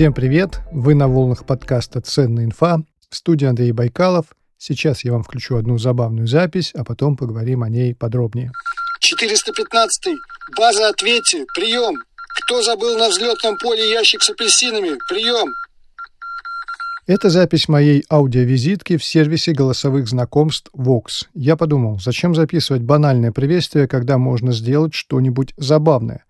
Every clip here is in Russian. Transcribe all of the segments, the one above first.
Всем привет! Вы на волнах подкаста «Ценная инфа». В студии Андрей Байкалов. Сейчас я вам включу одну забавную запись, а потом поговорим о ней подробнее. 415. База, ответьте. Прием. Кто забыл на взлетном поле ящик с апельсинами? Прием. Это запись моей аудиовизитки в сервисе голосовых знакомств Vox. Я подумал, зачем записывать банальное приветствие, когда можно сделать что-нибудь забавное.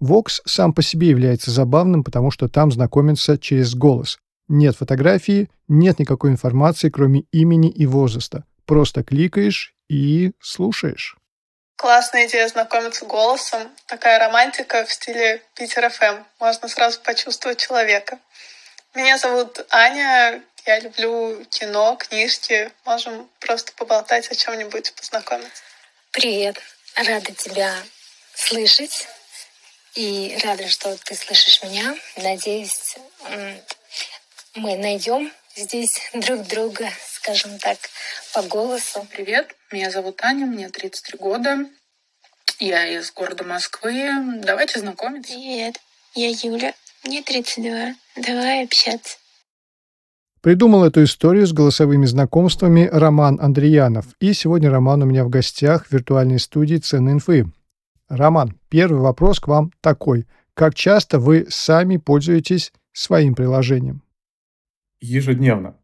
Vox сам по себе является забавным, потому что там знакомятся через голос. Нет фотографии, нет никакой информации, кроме имени и возраста. Просто кликаешь и слушаешь. Классная идея знакомиться голосом. Такая романтика в стиле Питер ФМ. Можно сразу почувствовать человека. Меня зовут Аня, я люблю кино, книжки. Можем просто поболтать о чем-нибудь, познакомиться. Привет, рада тебя слышать. И рада, что ты слышишь меня. Надеюсь, мы найдем здесь друг друга, скажем так, по голосу. Привет, меня зовут Аня, мне 33 года. Я из города Москвы. Давайте знакомиться. Привет, я Юля, мне 32. Давай общаться. Придумал эту историю с голосовыми знакомствами Роман Андреянов. И сегодня Роман у меня в гостях в виртуальной студии «Цены инфы». Роман, первый вопрос к вам такой. Как часто вы сами пользуетесь своим приложением? Ежедневно.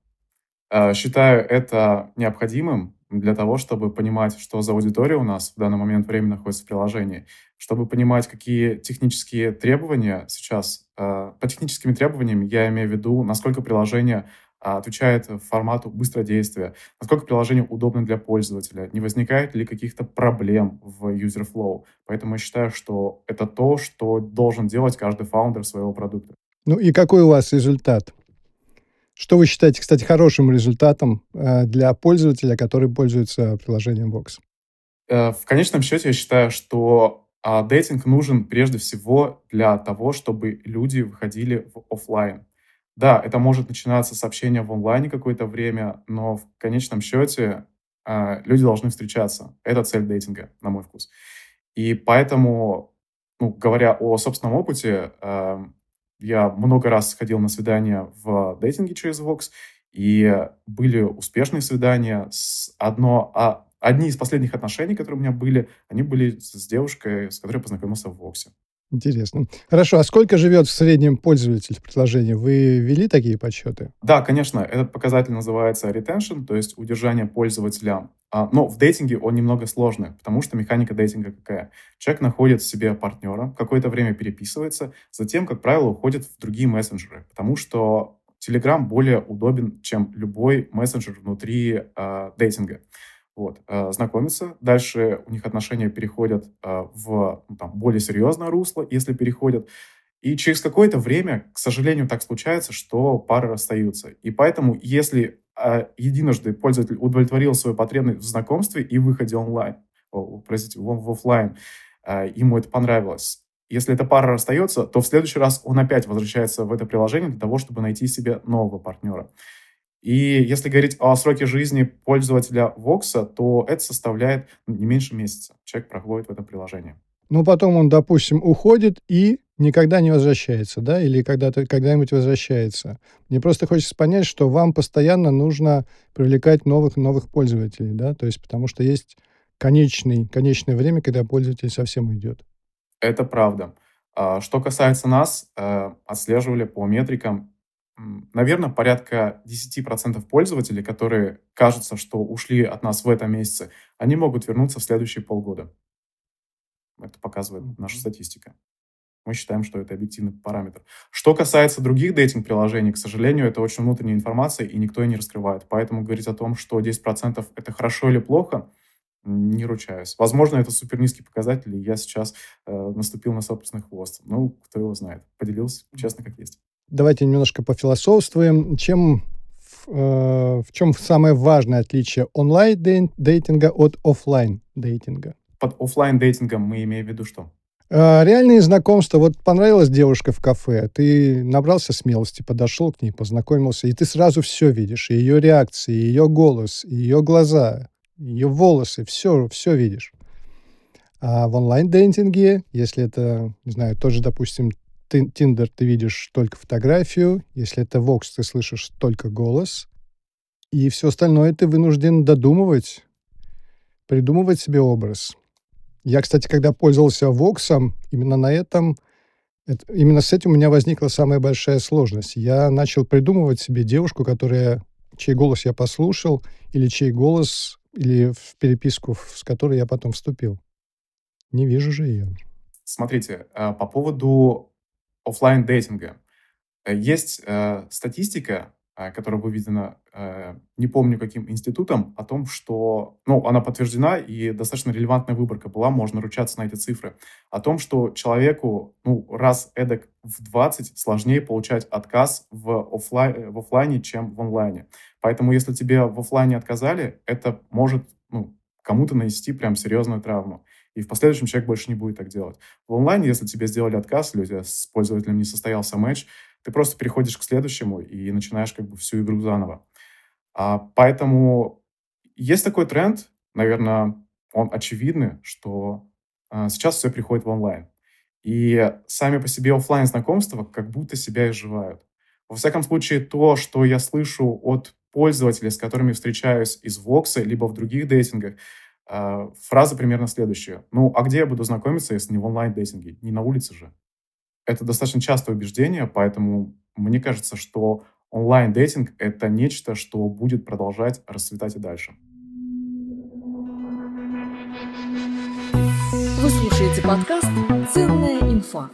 Э, считаю это необходимым для того, чтобы понимать, что за аудитория у нас в данный момент времени находится в приложении, чтобы понимать, какие технические требования сейчас. Э, по техническим требованиям я имею в виду, насколько приложение отвечает формату быстродействия, насколько приложение удобно для пользователя, не возникает ли каких-то проблем в user flow. Поэтому я считаю, что это то, что должен делать каждый фаундер своего продукта. Ну и какой у вас результат? Что вы считаете, кстати, хорошим результатом э, для пользователя, который пользуется приложением Vox? Э, в конечном счете я считаю, что а, дейтинг нужен прежде всего для того, чтобы люди выходили в офлайн. Да, это может начинаться с общения в онлайне какое-то время, но в конечном счете э, люди должны встречаться. Это цель дейтинга, на мой вкус. И поэтому, ну, говоря о собственном опыте, я много раз ходил на свидания в дейтинге через Vox, и были успешные свидания. С одно, а одни из последних отношений, которые у меня были, они были с девушкой, с которой я познакомился в Воксе. Интересно. Хорошо, а сколько живет в среднем пользователь в приложении? Вы вели такие подсчеты? Да, конечно. Этот показатель называется retention, то есть удержание пользователя. А, но в дейтинге он немного сложный, потому что механика дейтинга какая? Человек находит себе партнера, какое-то время переписывается, затем, как правило, уходит в другие мессенджеры, потому что Telegram более удобен, чем любой мессенджер внутри э, дейтинга вот, э, знакомятся. Дальше у них отношения переходят э, в ну, там, более серьезное русло, если переходят. И через какое-то время, к сожалению, так случается, что пары расстаются. И поэтому, если э, единожды пользователь удовлетворил свою потребность в знакомстве и выходе онлайн, о, простите, в, в офлайн, ему это понравилось, если эта пара расстается, то в следующий раз он опять возвращается в это приложение для того, чтобы найти себе нового партнера. И если говорить о сроке жизни пользователя Vox, то это составляет не меньше месяца. Человек проходит в этом приложении. Ну, потом он, допустим, уходит и никогда не возвращается, да, или когда-то, когда-нибудь возвращается. Мне просто хочется понять, что вам постоянно нужно привлекать новых новых пользователей, да, то есть потому что есть конечный, конечное время, когда пользователь совсем уйдет. Это правда. А, что касается нас, э, отслеживали по метрикам наверное, порядка 10% пользователей, которые кажется, что ушли от нас в этом месяце, они могут вернуться в следующие полгода. Это показывает наша статистика. Мы считаем, что это объективный параметр. Что касается других дейтинг-приложений, к сожалению, это очень внутренняя информация, и никто ее не раскрывает. Поэтому говорить о том, что 10% это хорошо или плохо, не ручаюсь. Возможно, это супер низкий показатель, и я сейчас э, наступил на собственный хвост. Ну, кто его знает. Поделился честно, как есть давайте немножко пофилософствуем. Чем, э, в чем самое важное отличие онлайн-дейтинга от офлайн дейтинга? Под офлайн дейтингом мы имеем в виду что? Э, реальные знакомства. Вот понравилась девушка в кафе, ты набрался смелости, подошел к ней, познакомился, и ты сразу все видишь. Ее реакции, ее голос, ее глаза, ее волосы, все, все видишь. А в онлайн-дейтинге, если это, не знаю, тоже, допустим, Tinder ты видишь только фотографию, если это Vox, ты слышишь только голос, и все остальное ты вынужден додумывать, придумывать себе образ. Я, кстати, когда пользовался Vox, именно на этом, это, именно с этим у меня возникла самая большая сложность. Я начал придумывать себе девушку, которая, чей голос я послушал, или чей голос, или в переписку, с которой я потом вступил. Не вижу же ее. Смотрите, э, по поводу офлайн дейтинга э, есть э, статистика, которая выведена, не помню каким институтом, о том, что, ну, она подтверждена и достаточно релевантная выборка была, можно ручаться на эти цифры, о том, что человеку, ну, раз эдак в 20 сложнее получать отказ в, офлайн, в офлайне, чем в онлайне. Поэтому, если тебе в офлайне отказали, это может, ну, кому-то нанести прям серьезную травму и в последующем человек больше не будет так делать. В онлайне, если тебе сделали отказ, или у тебя с пользователем не состоялся матч, ты просто переходишь к следующему и начинаешь как бы всю игру заново. А, поэтому есть такой тренд, наверное, он очевидный, что а, сейчас все приходит в онлайн. И сами по себе офлайн знакомства как будто себя изживают. Во всяком случае, то, что я слышу от пользователей, с которыми встречаюсь из Вокса, либо в других дейтингах, фраза примерно следующая. Ну, а где я буду знакомиться, если не в онлайн-дейтинге? Не на улице же. Это достаточно частое убеждение, поэтому мне кажется, что онлайн-дейтинг — это нечто, что будет продолжать расцветать и дальше. Вы слушаете подкаст «Ценная инфа».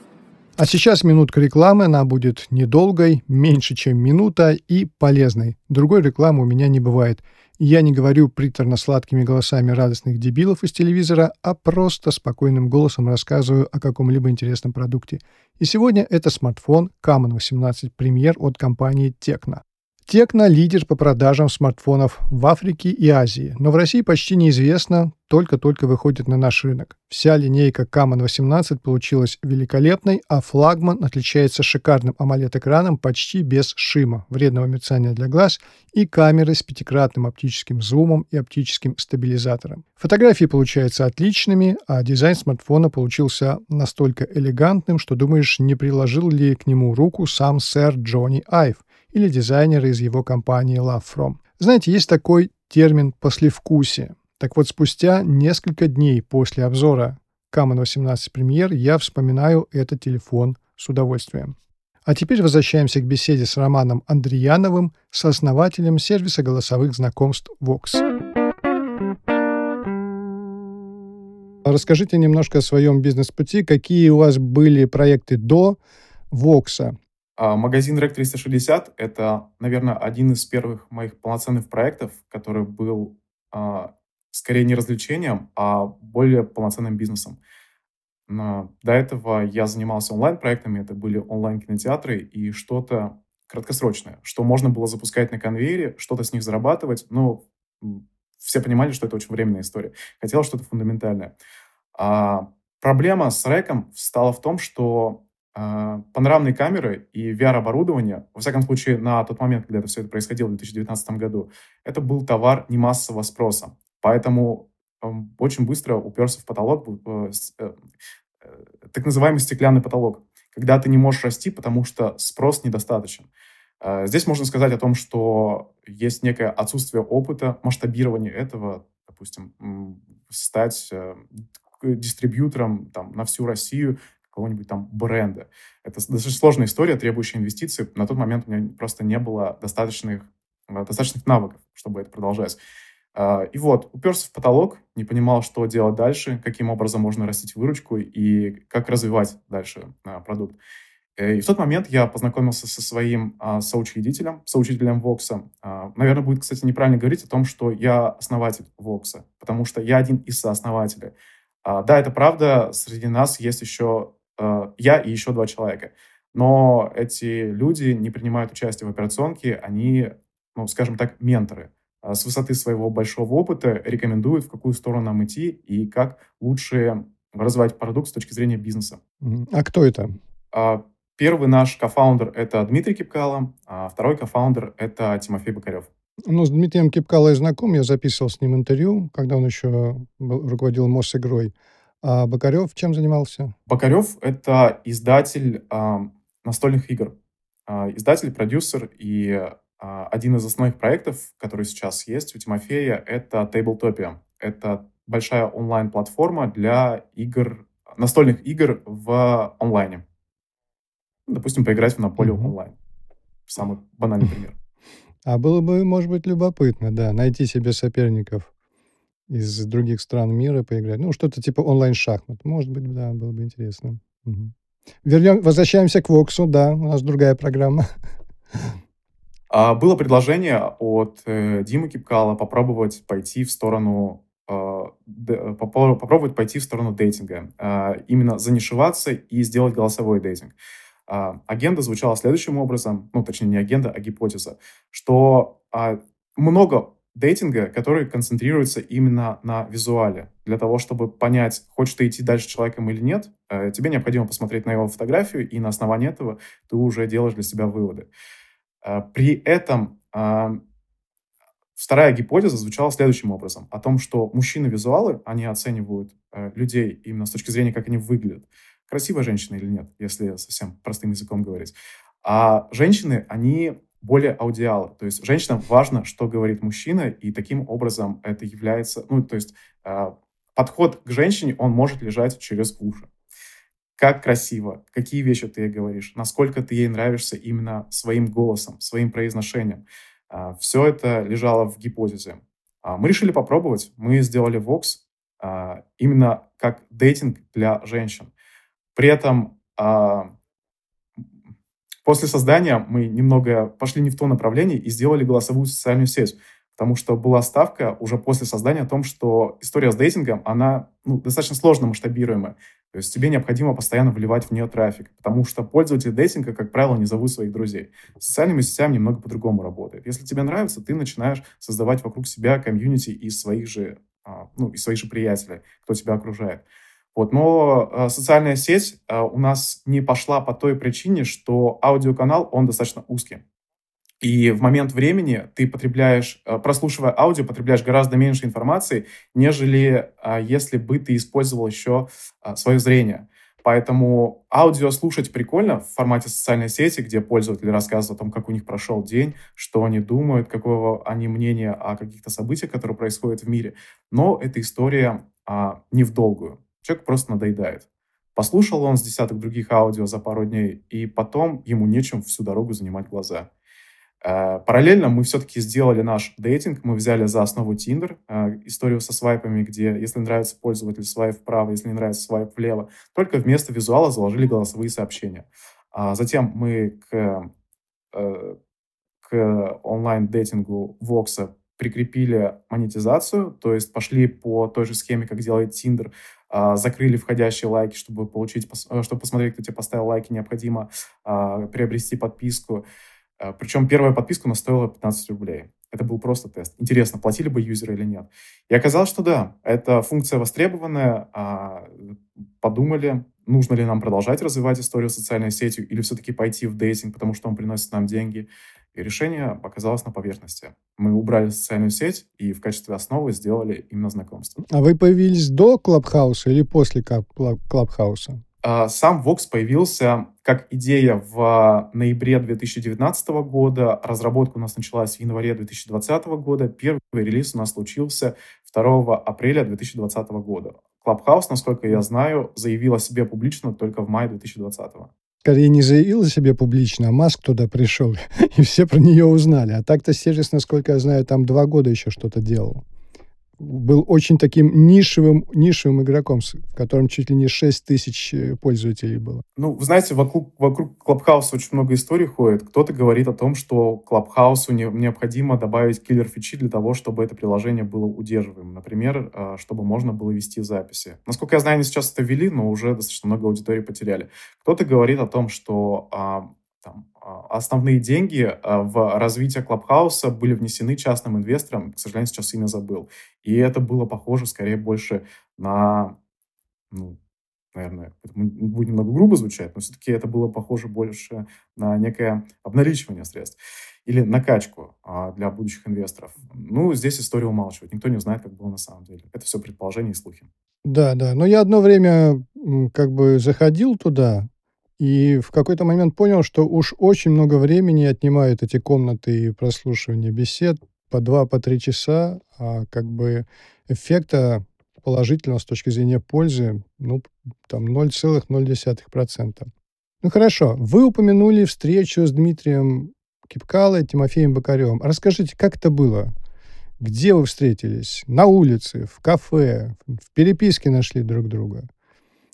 А сейчас минутка рекламы, она будет недолгой, меньше, чем минута и полезной. Другой рекламы у меня не бывает — я не говорю приторно-сладкими голосами радостных дебилов из телевизора, а просто спокойным голосом рассказываю о каком-либо интересном продукте. И сегодня это смартфон Camon 18 Premier от компании Tecno. Tecno – лидер по продажам смартфонов в Африке и Азии, но в России почти неизвестно, только-только выходит на наш рынок. Вся линейка Camon 18 получилась великолепной, а флагман отличается шикарным AMOLED-экраном почти без шима, вредного мерцания для глаз и камерой с пятикратным оптическим зумом и оптическим стабилизатором. Фотографии получаются отличными, а дизайн смартфона получился настолько элегантным, что думаешь, не приложил ли к нему руку сам сэр Джонни Айв, или дизайнеры из его компании Love From. Знаете, есть такой термин «послевкусие». Так вот, спустя несколько дней после обзора Camon 18 Premier я вспоминаю этот телефон с удовольствием. А теперь возвращаемся к беседе с Романом Андреяновым, сооснователем сервиса голосовых знакомств Vox. Расскажите немножко о своем бизнес-пути, какие у вас были проекты до Вокса, а, магазин Rec 360 — это, наверное, один из первых моих полноценных проектов, который был а, скорее не развлечением, а более полноценным бизнесом. Но до этого я занимался онлайн-проектами, это были онлайн-кинотеатры и что-то краткосрочное, что можно было запускать на конвейере, что-то с них зарабатывать, но все понимали, что это очень временная история. Хотел что-то фундаментальное. А проблема с реком стала в том, что а, панорамные камеры и VR-оборудование, во всяком случае, на тот момент, когда это все это происходило в 2019 году, это был товар не массового спроса. Поэтому эм, очень быстро уперся в потолок, э, э, э, так называемый стеклянный потолок, когда ты не можешь расти, потому что спрос недостаточен. Здесь можно сказать о том, что есть некое отсутствие опыта масштабирования этого, допустим, стать дистрибьютором там, на всю Россию, какого-нибудь там бренда. Это достаточно сложная история, требующая инвестиций. На тот момент у меня просто не было достаточных, достаточных навыков, чтобы это продолжать. А, и вот, уперся в потолок, не понимал, что делать дальше, каким образом можно растить выручку и как развивать дальше а, продукт. Э, и в тот момент я познакомился со своим а, соучредителем, соучредителем Вокса. Наверное, будет, кстати, неправильно говорить о том, что я основатель Вокса, потому что я один из сооснователей. Да, это правда, среди нас есть еще я и еще два человека. Но эти люди не принимают участие в операционке, они, ну, скажем так, менторы. А с высоты своего большого опыта рекомендуют, в какую сторону нам идти и как лучше развивать продукт с точки зрения бизнеса. А кто это? А, первый наш кофаундер — это Дмитрий Кипкало, а второй кофаундер — это Тимофей Бокарев. Ну, с Дмитрием Кипкало я знаком, я записывал с ним интервью, когда он еще был, руководил Мосигрой. А Бокарев чем занимался? Бокарев — это издатель э, настольных игр. Э, издатель, продюсер и э, один из основных проектов, который сейчас есть у Тимофея, это Tabletopia. Это большая онлайн-платформа для игр, настольных игр в онлайне. Допустим, поиграть в Монополию mm-hmm. онлайн. Самый банальный пример. А было бы, может быть, любопытно, да, найти себе соперников из других стран мира, поиграть. Ну, что-то типа онлайн-шахмат. Может быть, да, было бы интересно. Угу. Вернем, возвращаемся к Воксу, да, у нас другая программа. А, было предложение от э, Димы Кипкала попробовать пойти в сторону э, попробовать пойти в сторону дейтинга, э, именно занишеваться и сделать голосовой дейтинг. А, агенда звучала следующим образом, ну, точнее, не агенда, а гипотеза, что а, много дейтинга, который концентрируется именно на визуале. Для того, чтобы понять, хочешь ты идти дальше с человеком или нет, э, тебе необходимо посмотреть на его фотографию, и на основании этого ты уже делаешь для себя выводы. Э, при этом а, вторая гипотеза звучала следующим образом. О том, что мужчины-визуалы, они оценивают э, людей именно с точки зрения, как они выглядят красивая женщина или нет, если совсем простым языком говорить. А женщины, они более аудиалы. То есть женщинам важно, что говорит мужчина, и таким образом это является... Ну, то есть э, подход к женщине, он может лежать через уши. Как красиво, какие вещи ты ей говоришь, насколько ты ей нравишься именно своим голосом, своим произношением. Э, все это лежало в гипотезе. Э, мы решили попробовать. Мы сделали Vox э, именно как дейтинг для женщин. При этом а, после создания мы немного пошли не в то направление и сделали голосовую социальную сеть, потому что была ставка уже после создания о том, что история с дейтингом, она ну, достаточно сложно масштабируемая. То есть тебе необходимо постоянно вливать в нее трафик, потому что пользователи дейтинга, как правило, не зовут своих друзей. С социальными сетями немного по-другому работает. Если тебе нравится, ты начинаешь создавать вокруг себя комьюнити из своих же, а, ну, из своих же приятелей, кто тебя окружает. Вот, но э, социальная сеть э, у нас не пошла по той причине, что аудиоканал, он достаточно узкий. И в момент времени ты потребляешь, э, прослушивая аудио, потребляешь гораздо меньше информации, нежели э, если бы ты использовал еще э, свое зрение. Поэтому аудио слушать прикольно в формате социальной сети, где пользователи рассказывают о том, как у них прошел день, что они думают, какого они мнения о каких-то событиях, которые происходят в мире. Но эта история а, не в долгую. Человек просто надоедает. Послушал он с десяток других аудио за пару дней, и потом ему нечем всю дорогу занимать глаза. Э, параллельно мы все-таки сделали наш дейтинг, мы взяли за основу Tinder, э, историю со свайпами, где если нравится пользователь, свайп вправо, если не нравится, свайп влево. Только вместо визуала заложили голосовые сообщения. А затем мы к, э, к онлайн-дейтингу Вокса прикрепили монетизацию, то есть пошли по той же схеме, как делает Tinder, а, закрыли входящие лайки, чтобы получить, э, чтобы посмотреть, кто тебе поставил лайки, необходимо а, приобрести подписку. А, Причем первая подписка у нас стоила 15 рублей. Это был просто тест. Интересно, платили бы юзеры или нет. И оказалось, что да, эта функция востребованная. Подумали, нужно ли нам продолжать развивать историю социальной сетью или все-таки пойти в дейтинг, потому что он приносит нам деньги. И решение оказалось на поверхности. Мы убрали социальную сеть и в качестве основы сделали именно знакомство. А вы появились до Клабхауса или после Клабхауса? А, сам Vox появился как идея в ноябре 2019 года. Разработка у нас началась в январе 2020 года. Первый релиз у нас случился 2 апреля 2020 года. Клабхаус, насколько я знаю, заявил о себе публично только в мае 2020 скорее не заявила о себе публично, а Маск туда пришел, и все про нее узнали. А так-то сервис, насколько я знаю, там два года еще что-то делал был очень таким нишевым, нишевым игроком, в котором чуть ли не 6 тысяч э, пользователей было. Ну, вы знаете, вокруг, вокруг Клабхауса очень много историй ходит. Кто-то говорит о том, что Клабхаусу не, необходимо добавить киллер-фичи для того, чтобы это приложение было удерживаемым. Например, э, чтобы можно было вести записи. Насколько я знаю, они сейчас это ввели, но уже достаточно много аудитории потеряли. Кто-то говорит о том, что а, там, а, основные деньги а, в развитие Клабхауса были внесены частным инвесторам, к сожалению, сейчас имя забыл. И это было похоже скорее больше на, ну, наверное, будет немного грубо звучать, но все-таки это было похоже больше на некое обналичивание средств или накачку а, для будущих инвесторов. Ну, здесь история умалчивает. Никто не знает, как было на самом деле. Это все предположения и слухи. Да, да. Но я одно время как бы заходил туда и в какой-то момент понял, что уж очень много времени отнимают эти комнаты и прослушивание бесед по два, по три часа, а как бы эффекта положительного с точки зрения пользы, ну, там 0,0%. Ну, хорошо. Вы упомянули встречу с Дмитрием Кипкало и Тимофеем Бакаревым. Расскажите, как это было? Где вы встретились? На улице, в кафе, в переписке нашли друг друга?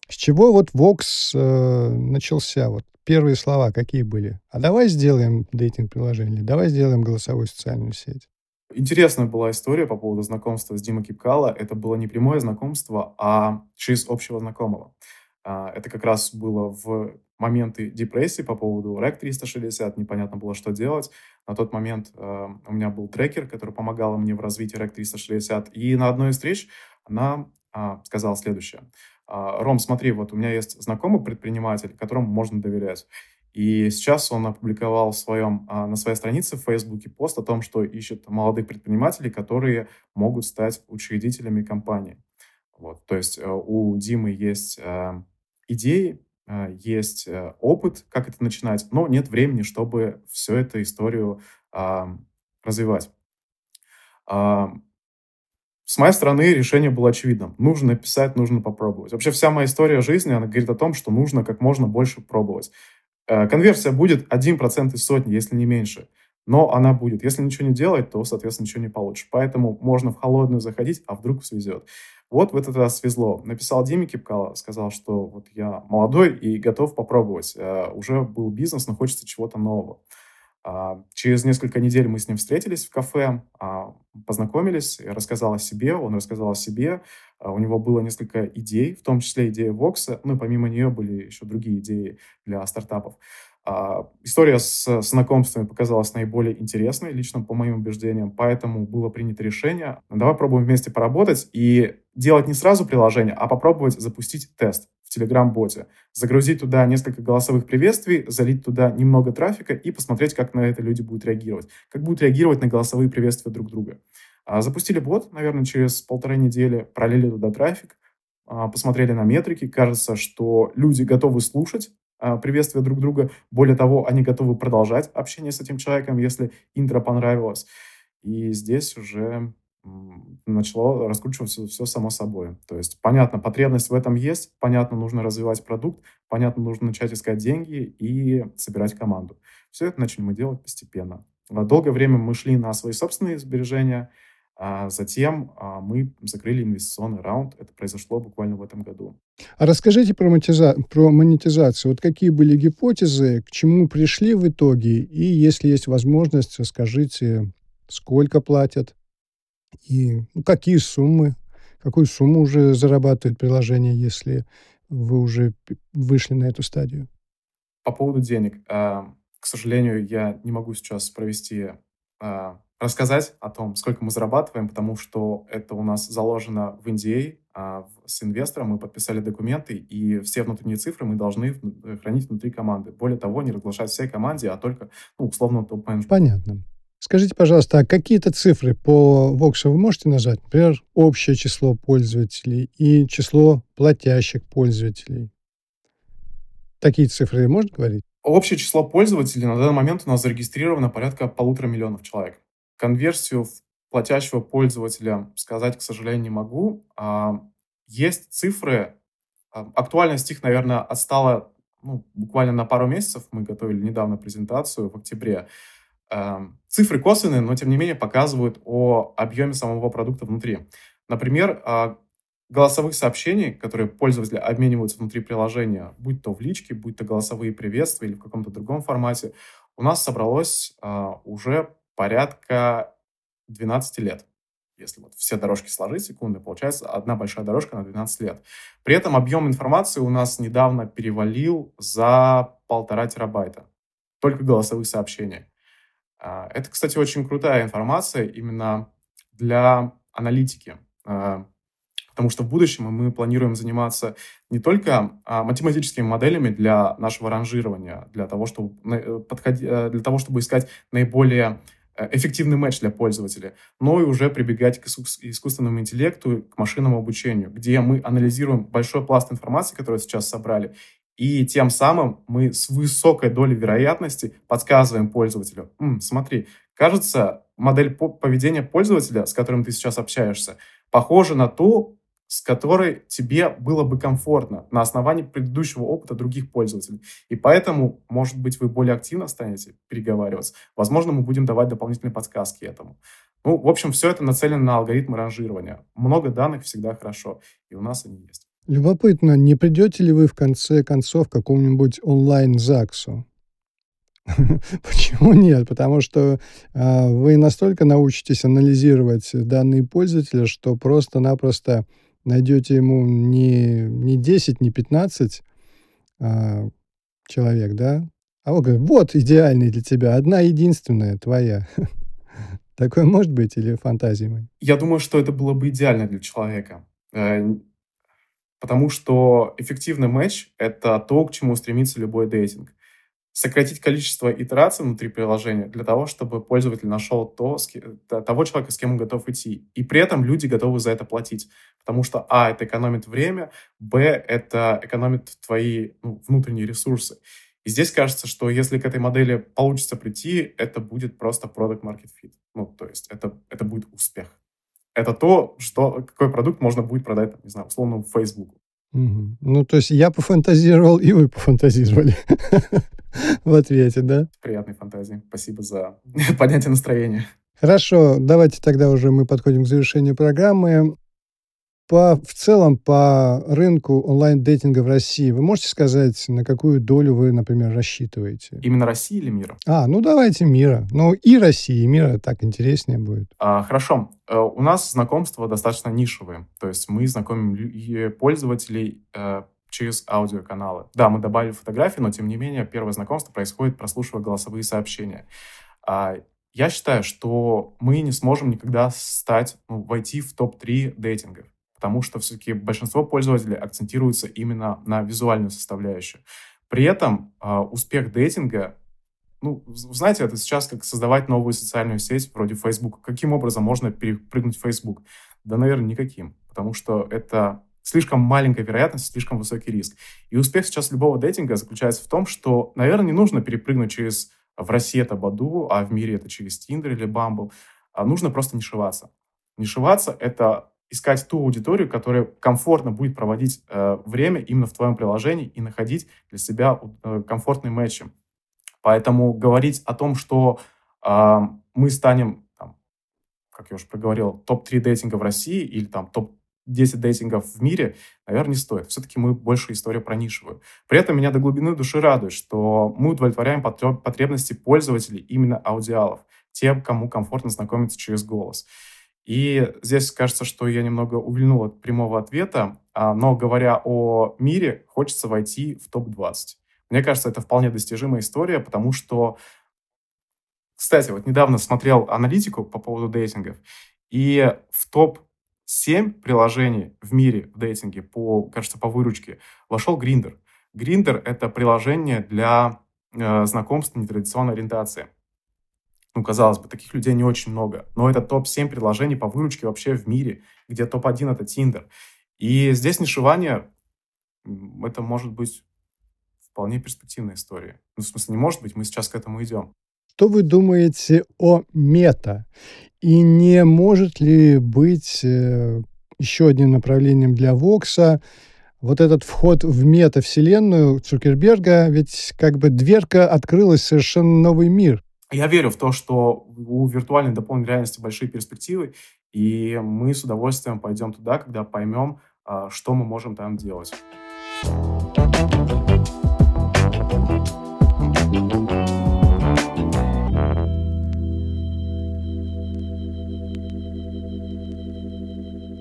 С чего вот Vox э, начался? Вот первые слова какие были? А давай сделаем дейтинг-приложение, давай сделаем голосовую социальную сеть. Интересная была история по поводу знакомства с Димой Кипкало. Это было не прямое знакомство, а через общего знакомого. А, это как раз было в моменты депрессии по поводу REC 360, непонятно было, что делать. На тот момент э, у меня был трекер, который помогал мне в развитии REC 360. И на одной из встреч она э, сказала следующее. «Ром, смотри, вот у меня есть знакомый предприниматель, которому можно доверять. И сейчас он опубликовал в своем, а, на своей странице в Фейсбуке пост о том, что ищет молодых предпринимателей, которые могут стать учредителями компании. Вот. То есть э, у Димы есть э, идеи, э, есть опыт, как это начинать, но нет времени, чтобы всю эту историю развивать. С моей стороны решение было очевидным. Нужно написать, нужно попробовать. Вообще вся моя история жизни, она говорит о том, что нужно как можно больше пробовать. Э, конверсия будет 1% из сотни, если не меньше. Но она будет. Если ничего не делать, то, соответственно, ничего не получишь. Поэтому можно в холодную заходить, а вдруг свезет. Вот в этот раз свезло. Написал Диме Кипкало, сказал, что вот я молодой и готов попробовать. Э, уже был бизнес, но хочется чего-то нового. А, через несколько недель мы с ним встретились в кафе, а, познакомились, рассказал о себе, он рассказал о себе. А, у него было несколько идей, в том числе идея Вокса, ну и помимо нее были еще другие идеи для стартапов. История с знакомствами показалась наиболее интересной, лично по моим убеждениям, поэтому было принято решение, давай пробуем вместе поработать и делать не сразу приложение, а попробовать запустить тест. Telegram-боте, загрузить туда несколько голосовых приветствий, залить туда немного трафика и посмотреть, как на это люди будут реагировать. Как будут реагировать на голосовые приветствия друг друга. А, запустили бот, наверное, через полторы недели, пролили туда трафик, а, посмотрели на метрики. Кажется, что люди готовы слушать а, приветствия друг друга. Более того, они готовы продолжать общение с этим человеком, если интро понравилось. И здесь уже начало раскручиваться все само собой. То есть, понятно, потребность в этом есть, понятно, нужно развивать продукт, понятно, нужно начать искать деньги и собирать команду. Все это начали мы делать постепенно. Долгое время мы шли на свои собственные сбережения, затем а, мы закрыли инвестиционный раунд. Это произошло буквально в этом году. А расскажите про, монетиза... про монетизацию. Вот какие были гипотезы, к чему пришли в итоге? И если есть возможность, скажите, сколько платят, и ну, какие суммы, какую сумму уже зарабатывает приложение, если вы уже вышли на эту стадию? По поводу денег. А, к сожалению, я не могу сейчас провести, а, рассказать о том, сколько мы зарабатываем, потому что это у нас заложено в NDA а, с инвестором. Мы подписали документы, и все внутренние цифры мы должны хранить внутри команды. Более того, не разглашать всей команде, а только, ну, условно, топ-менеджменту. Понятно. Скажите, пожалуйста, а какие-то цифры по Vox вы можете назвать? Например, общее число пользователей и число платящих пользователей. Такие цифры можно говорить? Общее число пользователей на данный момент у нас зарегистрировано порядка полутора миллионов человек. Конверсию в платящего пользователя сказать, к сожалению, не могу. А, есть цифры, а, актуальность их, наверное, отстала ну, буквально на пару месяцев. Мы готовили недавно презентацию в октябре. Эм, цифры косвенные, но тем не менее показывают о объеме самого продукта внутри. Например, а, голосовых сообщений, которые пользователи обмениваются внутри приложения, будь то в личке, будь то голосовые приветствия или в каком-то другом формате, у нас собралось а, уже порядка 12 лет. Если вот все дорожки сложить секунды, получается одна большая дорожка на 12 лет. При этом объем информации у нас недавно перевалил за полтора терабайта. Только голосовых сообщений. А, это, кстати, очень крутая информация именно для аналитики. А, Потому что в будущем мы планируем заниматься не только а, математическими моделями для нашего ранжирования, для того, чтобы, э, э, для того, чтобы искать наиболее эффективный матч для пользователя, но и уже прибегать к искусственному интеллекту, к машинному обучению, где мы анализируем большой пласт информации, которую сейчас собрали, и тем самым мы с высокой долей вероятности подсказываем пользователю, М, смотри, кажется, модель поведения пользователя, с которым ты сейчас общаешься, похожа на ту, с которой тебе было бы комфортно на основании предыдущего опыта других пользователей. И поэтому, может быть, вы более активно станете переговариваться. Возможно, мы будем давать дополнительные подсказки этому. Ну, в общем, все это нацелено на алгоритмы ранжирования. Много данных всегда хорошо, и у нас они есть. Любопытно, не придете ли вы в конце концов к какому-нибудь онлайн-ЗАГСу? Почему нет? Потому что э, вы настолько научитесь анализировать данные пользователя, что просто-напросто найдете ему не, не 10, не 15 а, человек, да? А он говорит, вот идеальный для тебя, одна единственная твоя. Такое может быть или фантазии? Я думаю, что это было бы идеально для человека. Э, потому что эффективный матч — это то, к чему стремится любой дейтинг сократить количество итераций внутри приложения для того, чтобы пользователь нашел то, с того человека, с кем он готов идти. И при этом люди готовы за это платить. Потому что, а, это экономит время, б, это экономит твои ну, внутренние ресурсы. И здесь кажется, что если к этой модели получится прийти, это будет просто product market fit. Ну, то есть это, это будет успех. Это то, что, какой продукт можно будет продать, не знаю, условно, Facebook. Угу. Ну, то есть я пофантазировал, и вы пофантазировали в ответе, да? Приятной фантазии. Спасибо за поднятие настроения. Хорошо, давайте тогда уже мы подходим к завершению программы. По, в целом, по рынку онлайн-дейтинга в России, вы можете сказать, на какую долю вы, например, рассчитываете? Именно России или мира? А, ну давайте мира. Ну и России, и мира так интереснее будет. А, хорошо. Э, у нас знакомства достаточно нишевые. То есть мы знакомим пользователей э, через аудиоканалы. Да, мы добавили фотографии, но тем не менее первое знакомство происходит, прослушивая голосовые сообщения. А, я считаю, что мы не сможем никогда стать, ну, войти в топ-3 дейтингов потому что все-таки большинство пользователей акцентируется именно на визуальную составляющую. При этом э, успех дейтинга, ну, знаете, это сейчас как создавать новую социальную сеть вроде Facebook. Каким образом можно перепрыгнуть в Facebook? Да, наверное, никаким, потому что это слишком маленькая вероятность, слишком высокий риск. И успех сейчас любого дейтинга заключается в том, что, наверное, не нужно перепрыгнуть через в России это Баду, а в мире это через Tinder или Bumble. А нужно просто нишеваться. Нишеваться — это искать ту аудиторию, которая комфортно будет проводить э, время именно в твоем приложении и находить для себя э, комфортный матчи. Поэтому говорить о том, что э, мы станем, там, как я уже проговорил, топ-3 дейтинга в России или там топ-10 дейтингов в мире, наверное, не стоит. Все-таки мы больше историю про. При этом меня до глубины души радует, что мы удовлетворяем потребности пользователей именно аудиалов, тем, кому комфортно знакомиться через голос. И здесь кажется, что я немного увильнул от прямого ответа, а, но говоря о мире, хочется войти в топ-20. Мне кажется, это вполне достижимая история, потому что, кстати, вот недавно смотрел аналитику по поводу дейтингов, и в топ-7 приложений в мире в дейтинге, по, кажется, по выручке, вошел Гриндер. Гриндер — это приложение для э, знакомств нетрадиционной ориентации. Ну, казалось бы, таких людей не очень много. Но это топ-7 приложений по выручке вообще в мире, где топ-1 — это Tinder. И здесь нишевание — это может быть вполне перспективная история. Ну, в смысле, не может быть, мы сейчас к этому идем. Что вы думаете о мета? И не может ли быть э, еще одним направлением для Вокса вот этот вход в метавселенную Цукерберга, ведь как бы дверка открылась совершенно новый мир. Я верю в то, что у виртуальной дополненной реальности большие перспективы, и мы с удовольствием пойдем туда, когда поймем, а, что мы можем там делать.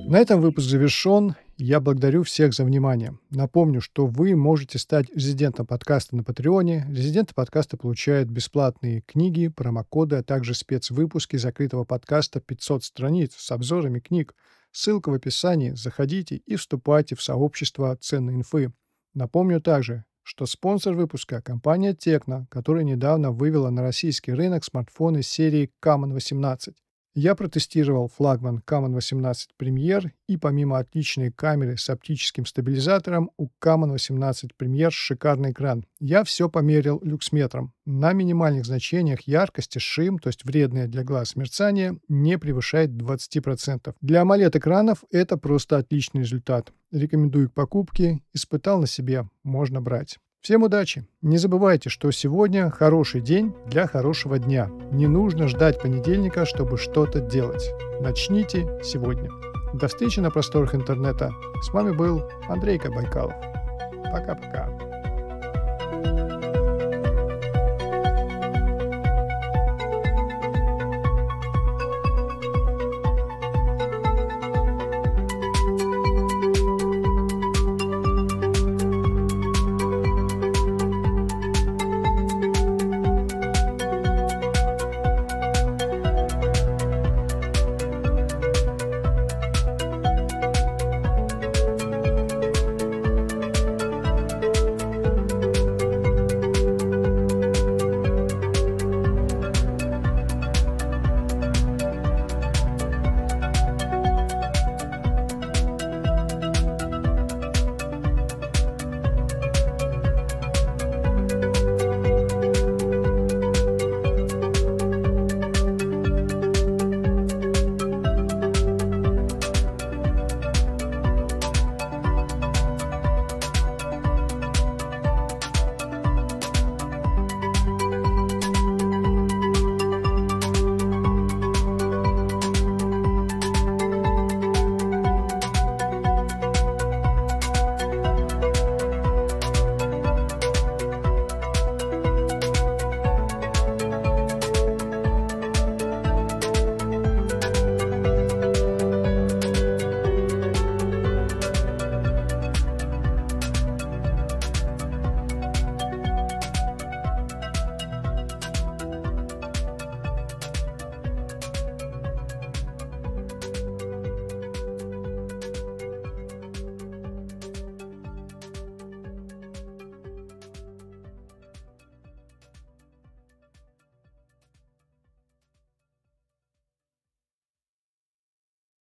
На этом выпуск завершен. Я благодарю всех за внимание. Напомню, что вы можете стать резидентом подкаста на Патреоне. Резиденты подкаста получают бесплатные книги, промокоды, а также спецвыпуски закрытого подкаста 500 страниц с обзорами книг. Ссылка в описании. Заходите и вступайте в сообщество ценной инфы. Напомню также, что спонсор выпуска – компания Tecno, которая недавно вывела на российский рынок смартфоны серии Common 18. Я протестировал флагман Common 18 Premier и помимо отличной камеры с оптическим стабилизатором у Common 18 Premier шикарный экран. Я все померил люксметром. На минимальных значениях яркости шим, то есть вредное для глаз мерцание, не превышает 20%. Для AMOLED-экранов это просто отличный результат. Рекомендую к покупке, испытал на себе, можно брать. Всем удачи! Не забывайте, что сегодня хороший день для хорошего дня. Не нужно ждать понедельника, чтобы что-то делать. Начните сегодня. До встречи на просторах интернета. С вами был Андрей Кабайкалов. Пока-пока.